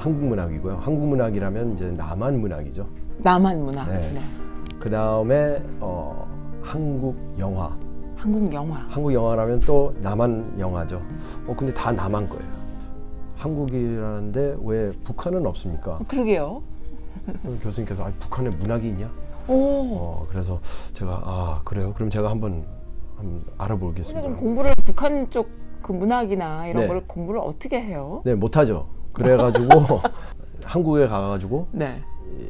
한국 문학이고요. 한국 문학이라면 이제 남한 문학이죠. 남한 문화. 네. 네. 그 다음에 어, 한국 영화. 한국 영화. 한국 영화라면 또 남한 영화죠. 어 근데 다 남한 거예요. 한국이라는데 왜 북한은 없습니까? 그러게요. 교수님께서 아, 북한에 문학이 있냐? 오. 어 그래서 제가 아 그래요? 그럼 제가 한번, 한번 알아보겠습니다. 공부를 북한 쪽 그 문학이나 이런 네. 걸 공부를 어떻게 해요? 네 못하죠. 그래가지고 한국에 가가지고 네.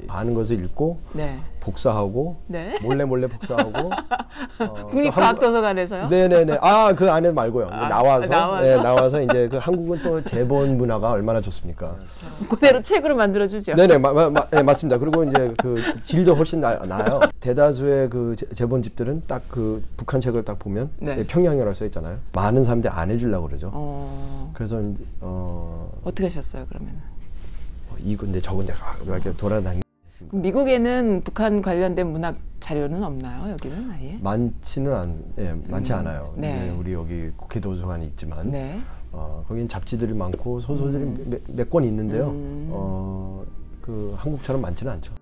아는 것을 읽고 네. 복사하고 네. 몰래 몰래 복사하고 어, 또 국립과학도서관에서요? 네네네 아 그 안에 말고요 아, 나와서 나와서? 네, 나와서 이제 그 한국은 또 재본 문화가 얼마나 좋습니까 그대로 책으로 만들어 주죠. 네네 마, 마, 마, 네, 맞습니다 그리고 이제 그 질도 훨씬 나, 나요 대다수의 그 재- 재본집들은 딱 그 북한 책을 딱 보면 네. 네, 평양이라고 써 있잖아요 많은 사람들이 안 해주려고 그러죠 어. 그래서 이제, 어 어떻게 하셨어요, 그러면? 이건데 저건데 아, 이렇게 돌아다니 그럼 미국에는 북한 관련된 문학 자료는 없나요? 여기는 아예? 많지는 않, 예, 많지 음, 않아요. 네. 우리 여기 국회 도서관이 있지만, 네. 어, 거긴 잡지들이 많고 소설들이 몇권 있는데요. 음. 어, 그 한국처럼 많지는 않죠.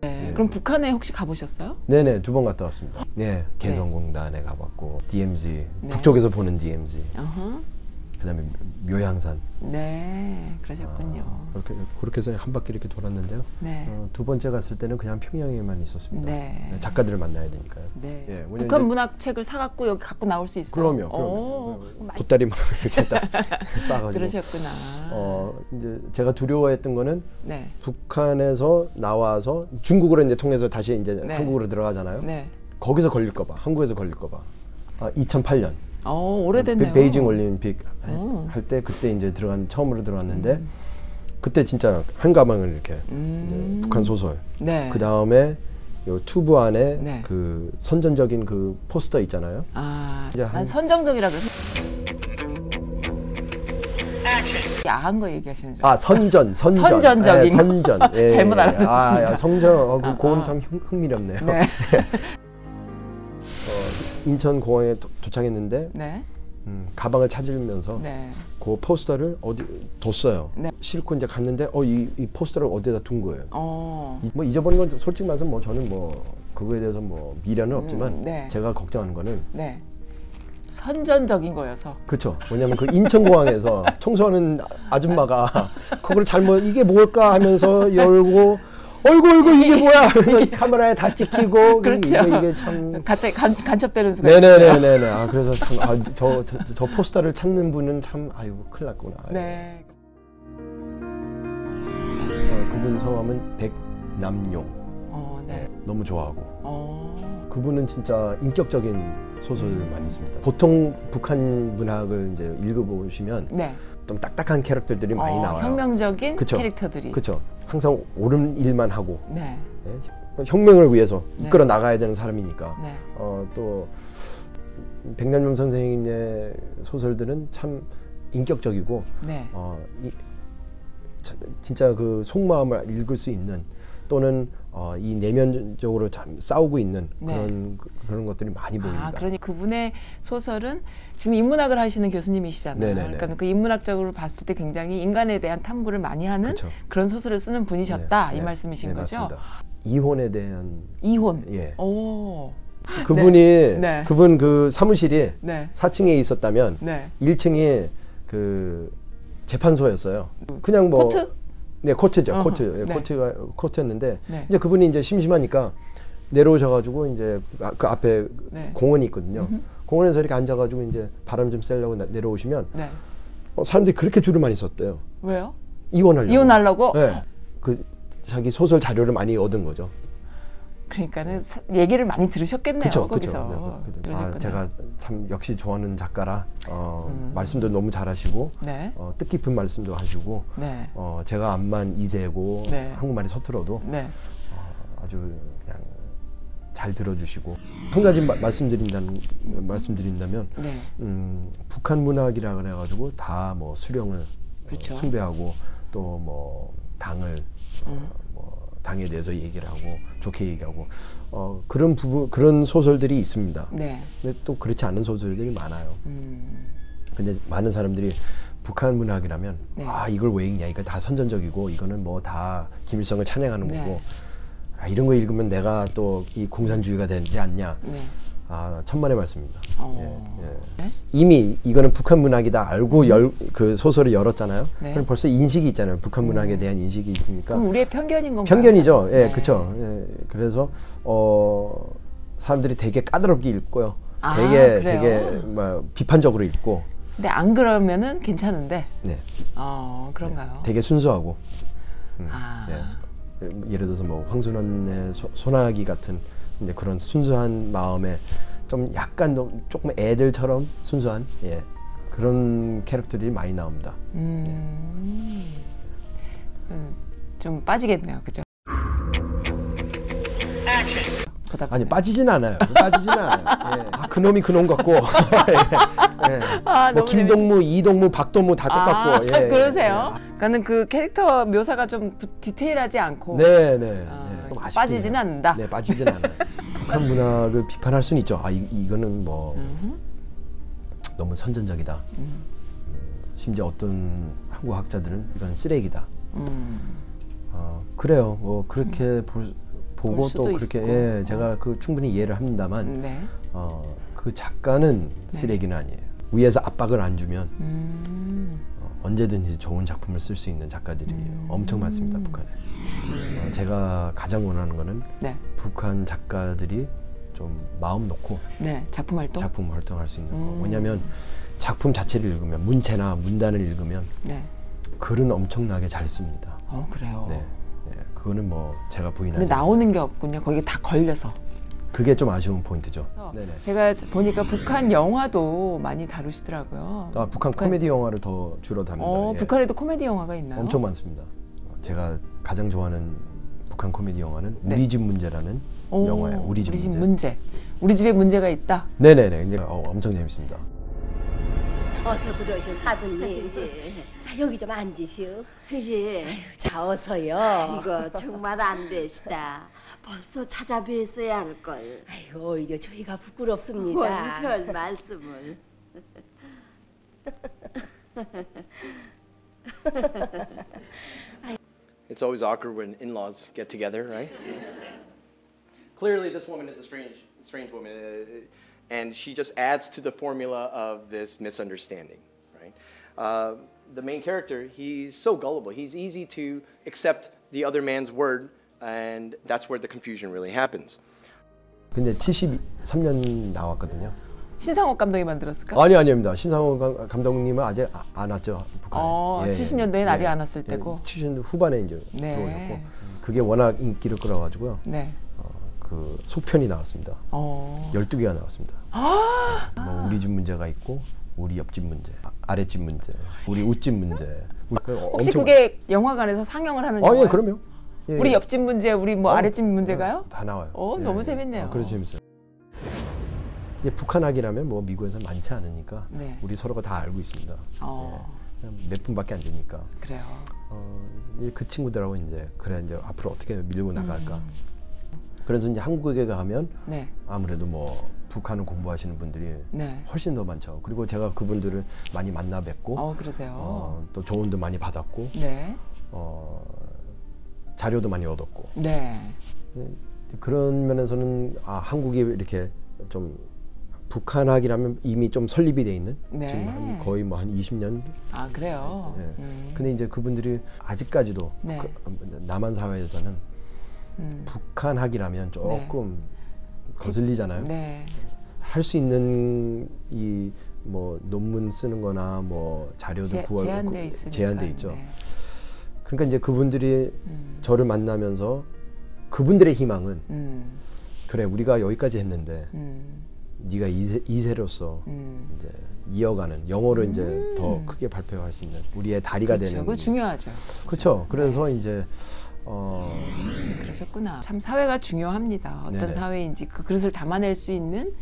네. 네. 그럼 북한에 혹시 가보셨어요? 네네 두 번 갔다 왔습니다. 네, 개성공단에 가봤고 DMZ 네. 북쪽에서 보는 DMZ, 어허. 그다음에 묘향산. 네, 그러셨군요. 아, 그렇게 그렇게 해서 한 바퀴 이렇게 돌았는데요. 네. 어, 두 번째 갔을 때는 그냥 평양에만 있었습니다. 네. 네, 작가들을 만나야 되니까요. 네. 예, 북한 이제- 문학 책을 사갖고 여기 갖고 나올 수 있어요. 그럼요. 많이 보따리만 이렇게 딱 싸가지고. 그러셨구나. 어 이제 제가 두려워했던 거는 네. 북한에서 나와서 중국으로 이제 통해서 다시 이제 네. 한국으로 들어가잖아요. 네. 거기서 걸릴까 봐 한국에서 걸릴까 봐. 아, 2008년 어, 오래됐네요. 베이징 올림픽 오. 할때 그때 이제 들어간 처음으로 들어갔는데 그때 진짜 한 가방을 이렇게 음. 북한 소설. 네. 그 다음에 요 튜브 안에 네. 그 선전적인 그 포스터 있잖아요. 아, 난 한- 선정적이라 그래서 야한 거 얘기하시는 줄. 아 선전 선전 선전적인 예, 선전 예, 잘못 예. 알아듣습니다. 아, 야, 성전 어, 그, 아, 아. 참 흥, 흥미롭네요. 네. 어, 인천 공항에 도, 도착했는데 네. 음, 가방을 찾으면서 네. 그 포스터를 어디 뒀어요. 네. 싣고 이제 갔는데 어이 이 포스터를 어디다 둔 거예요. 어. 이- 뭐 잊어버린 건 솔직히 말해서 뭐 저는 뭐 그거에 대해서 뭐 미련은 없지만 네. 제가 걱정하는 거는 네. 선전적인 거여서. 그렇죠. 왜냐하면 그 인천공항에서 청소하는 아줌마가 그걸 잘못 이게 뭘까 하면서 열고 어이구 어이구 이게 뭐야 그래서 카메라에 다 찍히고 그렇죠. 이게, 이게 참 갑자기 간, 간첩되는 있어요. 네네네네네 아 그래서 참저저 저, 저 포스터를 찾는 분은 참 아이고 큰일 났구나 네. 어, 그분 성함은 백남용 어, 네. 너무 좋아하고 어. 그분은 진짜 인격적인 소설만 있습니다 보통 북한 문학을 이제 읽어보시면 네. 좀 딱딱한 캐릭터들이 많이 어, 나와요 혁명적인 그쵸. 캐릭터들이. 그렇죠. 항상 옳은 일만 하고 네. 예? 혁명을 위해서 네. 이끌어 나가야 되는 사람이니까. 네. 어, 또 백남용 선생님의 소설들은 참 인격적이고 네. 어, 이, 참, 진짜 그 속마음을 읽을 수 있는 또는 어, 이 내면적으로 참 싸우고 있는 네. 그런 그- 그런 것들이 많이 보입니다. 아, 그러니 그분의 소설은 지금 인문학을 하시는 교수님이시잖아요. 네네네. 그러니까 그 인문학적으로 봤을 때 굉장히 인간에 대한 탐구를 많이 하는 그쵸. 그런 소설을 쓰는 분이셨다 네, 이 네, 말씀이신 네, 거죠. 맞습니다. 이혼에 대한 이혼. 예. 오. 그분이 네. 그분 그 사무실이 네. 4층에 있었다면 네. 1층이 그 재판소였어요. 그냥 뭐 코트? 네 court죠 어허, 코트 예, 네. court가 court였는데 네. 이제 그분이 이제 심심하니까 내려오셔 가지고 이제 아- 그 앞에 네. 공원이 있거든요. 공원에서 이렇게 앉아 가지고 이제 바람 좀 쐬려고 나- 내려오시면 네. 어, 사람들이 그렇게 줄을 많이 섰대요. 왜요? 이혼하려고. 이혼하려고? 네. 그 자기 소설 자료를 많이 얻은 거죠. 그러니까는 사- 얘기를 많이 들으셨겠네요. 그렇죠, 거기서. 그렇죠. 아, 그러셨구나. 제가 참 역시 좋아하는 작가라 어, 음. 말씀도 너무 잘하시고 네. 어, 뜻깊은 말씀도 하시고 네. 어, 제가 암만 이제고 네. 한국말이 서툴어도 네. 어, 아주 그냥 잘 들어주시고 한 가지 마- 말씀드린다는 말씀드린다면 네. 음, 북한 문학이라 그래가지고 다 뭐 수령을 어, 그렇죠. 숭배하고 또 뭐 당을 어, 음. 뭐 당에 대해서 얘기를 하고 좋게 얘기하고 어, 그런 부분 그런 소설들이 있습니다. 네. 근데 또 그렇지 않은 소설들이 많아요. 음. 근데 많은 사람들이 북한 문학이라면 네. 아 이걸 왜 읽냐 이거 다 선전적이고 이거는 뭐 다 김일성을 찬양하는 네. 거고 아, 이런 거 읽으면 내가 또 이 공산주의가 되지 않냐 네. 아 천만의 말씀입니다. 어. 예, 예. 네? 이미 이거는 북한 문학이다 알고 열, 그 소설을 열었잖아요. 네. 그럼 벌써 인식이 있잖아요. 북한 문학에 대한 인식이 있으니까 그럼 우리의 편견인 건가요? 편견이죠. 예, 네. 그렇죠. 예, 그래서 어 사람들이 되게 까다롭게 읽고요. 아, 되게 그래요? 되게 뭐 비판적으로 읽고, 근데 안 그러면은 괜찮은데. 네, 어, 그런가요? 되게 순수하고. 음, 아. 예. 예를 들어서 뭐 황순원의 소, 소나기 같은 이제 그런 순수한 마음에 좀 약간 좀 조금 애들처럼 순수한 예 그런 캐릭터들이 많이 나옵니다. 음. 음, 좀 빠지겠네요. 그죠? 아니. 빠지진 않아요. 빠지진 않아요. 예. 아 그놈이 그놈 같고, 예. 예. 아, 뭐 김동무, 이동무, 박동무 다 똑같고. 아, 예. 그러세요? 그러니까 그 캐릭터 묘사가 좀 부- 디테일하지 않고 네, 네. 아, 네. 좀 아쉽긴 빠지진 해요. 않는다. 네, 빠지진 않아요. 북한 문학을 비판할 수는 있죠. 아, 이, 이거는 뭐 음흠. 너무 선전적이다. 음. 심지어 어떤 한국 학자들은 이건 쓰레기다. 음. 어, 그래요. 뭐 그렇게 볼, 보고 볼또 그렇게 있고. 예, 제가 그 충분히 이해를 합니다만 네. 어, 그 작가는 쓰레기는 아니에요. 위에서 압박을 안 주면 음. 어, 언제든지 좋은 작품을 쓸 수 있는 작가들이 음. 엄청 많습니다 북한에. 어, 제가 가장 원하는 거는 네. 북한 작가들이 좀 마음 놓고 네. 작품 활동. 작품 활동할 수 있는 거. 음. 왜냐하면 작품 자체를 읽으면 문체나 문단을 읽으면 네. 글은 엄청나게 잘 씁니다. 어 그래요. 네, 네, 그거는 뭐 제가 부인하지. 근데 나오는 게 없군요. 거기 다 걸려서. 그게 좀 아쉬운 포인트죠. 네네. 제가 보니까 북한 영화도 많이 다루시더라고요. 아 북한 코미디 영화를 더 주로 답니다. 어, 예. 북한에도 코미디 영화가 있나요? 엄청 많습니다. 어, 제가 가장 좋아하는 북한 코미디 영화는 네. 우리 집 문제라는 오, 영화예요. 우리 집 문제. 문제. 우리 집에 문제가 있다. 네네네. 이제 어, 엄청 재밌습니다. 어서 들어오셔 사돈님. 자 여기 좀 앉으시오. 예, 자 어서요. 이거 정말 안 되시다. 벌써 찾아뵀어야 할 걸. 아이고 오히려 저희가 부끄럽습니다. 뭘 별 말씀을. It's always awkward when in-laws get together, right? Clearly, this woman is a strange, strange woman, uh, and she just adds to the formula of this misunderstanding, right? Uh, the main character, he's so gullible. He's easy to accept the other man's word, and that's where the confusion really happens. 근데 73년 나왔거든요. 신상옥 감독이 만들었을까? 아니 아닙니다. 신상호 감- 감독님은 아직 아- 안 왔죠 북한에. 어, 70년대엔 아직 안 왔을 때고. 70년 후반에 이제 네. 들어오셨고 그게 워낙 인기를 끌어가지고요. 네. 어, 그 속편이 나왔습니다. 어. 12개가 나왔습니다. 뭐 우리 집 문제가 있고 우리 옆집 문제, 아- 아랫집 문제, 우리 웃집 문제. 우리 그 혹시 엄청- 그게 영화관에서 상영을 하는 아, 영화예요? 예, 그럼요. 예, 우리 예. 옆집 문제, 우리 뭐 어, 아랫집 문제가요? 다 나와요. 어, 너무 재밌네요. 어, 그래서 재밌어요. 이제 북한학이라면 뭐 미국에서 많지 않으니까 네. 우리 서로가 다 알고 있습니다. 어. 예. 몇 분밖에 안 되니까. 그래요. 어, 이제 그 친구들하고 이제 그래 이제 앞으로 어떻게 밀고 나갈까. 음. 그래서 이제 한국에 가면 네. 아무래도 뭐 북한을 공부하시는 분들이 네. 훨씬 더 많죠. 그리고 제가 그분들을 많이 만나 뵙고 어, 그러세요. 어, 또 조언도 많이 받았고 네. 어, 자료도 많이 얻었고 네. 예, 그런 면에서는 아 한국이 이렇게 좀 북한학이라면 이미 좀 설립이 돼 있는 네. 지금 한 거의 뭐 한 20년 아, 그래요. 예. 음. 근데 이제 그분들이 아직까지도 네. 북한- 남한 사회에서는 음. 북한학이라면 조금 거슬리잖아요. 네. 할수 있는 이 뭐 논문 쓰는 거나 뭐 자료도 제, 구할 제한돼 있으니까. 제한돼 있죠. 네. 그러니까 이제 그분들이 음. 저를 만나면서 그분들의 희망은 음. 그래 우리가 여기까지 했는데 음. 네가 이세, 이세로서 음. 이제 이어가는 영어로 이제 더 크게 발표할 수 있는 우리의 다리가 그렇죠. 되는 그거 중요하죠. 그렇죠. 그래서 이제 어 그러셨구나. 참 사회가 중요합니다. 어떤 네네. 사회인지 그 그릇을 담아낼 수 있는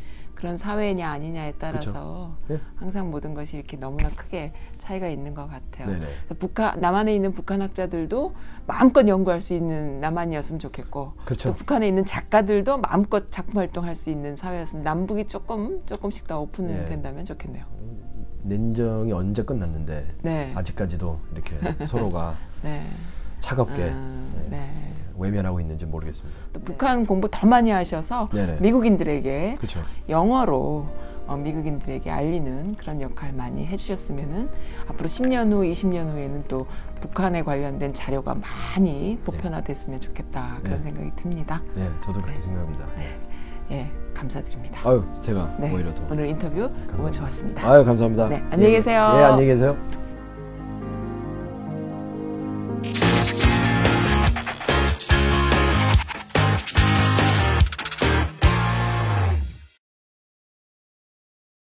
그런 사회냐 아니냐에 따라서 네. 항상 모든 것이 이렇게 너무나 크게 차이가 있는 것 같아요. 북한 남한에 있는 북한 학자들도 마음껏 연구할 수 있는 남한이었으면 좋겠고 그렇죠. 또 북한에 있는 작가들도 마음껏 작품 활동할 수 있는 사회였으면 남북이 조금 조금씩 더 네. 오픈된다면 좋겠네요. 냉정이 언제 끝났는데 네. 아직까지도 이렇게 서로가 네. 차갑게 음, 네, 네. 외면하고 있는지 모르겠습니다. 또 북한 공부 더 많이 하셔서 네네. 미국인들에게 그렇죠. 영어로 어, 미국인들에게 알리는 그런 역할 많이 해주셨으면은 앞으로 10년 후, 20년 후에는 또 북한에 관련된 자료가 많이 보편화됐으면 좋겠다 그런 네. 생각이 듭니다. 네, 저도 그렇게 네. 생각합니다. 네, 예, 감사드립니다. 아유, 제가 네, 오히려 더 오늘 인터뷰 너무 감사합니다. 좋았습니다. 아유, 감사합니다. 네, 안녕히 예, 계세요. 예, 안녕히 계세요.